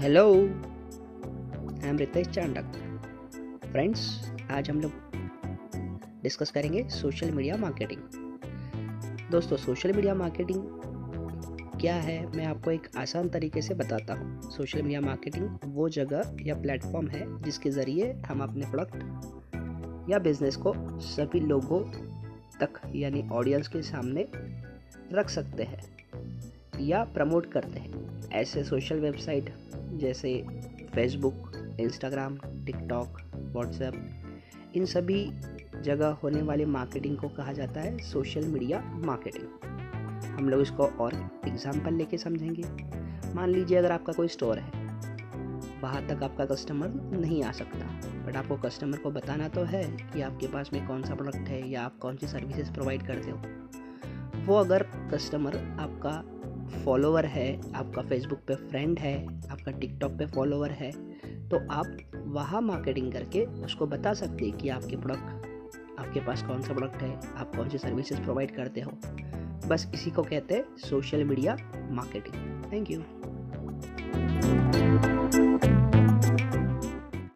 Hello I am Ritesh Chandak friends आज हम लोग डिस्कस करेंगे सोशल मीडिया मार्केटिंग दोस्तों सोशल मीडिया मार्केटिंग क्या है? मैं आपको एक आसान तरीके से बताता हूँ। सोशल मीडिया मार्केटिंग वो जगह या प्लेटफॉर्म है जिसके ज़रिए हम अपने प्रोडक्ट या बिज़नेस को सभी लोगों तक, यानी ऑडियंस के सामने रख सकते हैं। या प्रमोट करते हैं। ऐसे सोशल वेबसाइट जैसे फेसबुक इंस्टाग्राम टिकटॉक व्हाट्सएप इन सभी जगह होने वाली मार्केटिंग को कहा जाता है सोशल मीडिया मार्केटिंग हम लोग इसको और एग्ज़ाम्पल लेके समझेंगे। मान लीजिए अगर आपका कोई स्टोर है, वहाँ तक आपका कस्टमर नहीं आ सकता बट आपको कस्टमर को बताना तो है कि आपके पास में कौन सा प्रोडक्ट है या आप कौन सी सर्विसेज़ प्रोवाइड करते हो। वो अगर कस्टमर आपका फॉलोवर है, आपका फेसबुक पे फ्रेंड है, आपका टिकटॉक पे फॉलोवर है तो आप वहाँ मार्केटिंग करके उसको बता सकते हैं कि आपके प्रोडक्ट आपके पास कौन सा प्रोडक्ट है, आप कौन सी सर्विसेज़ प्रोवाइड करते हो। बस इसी को कहते हैं social media marketing thank you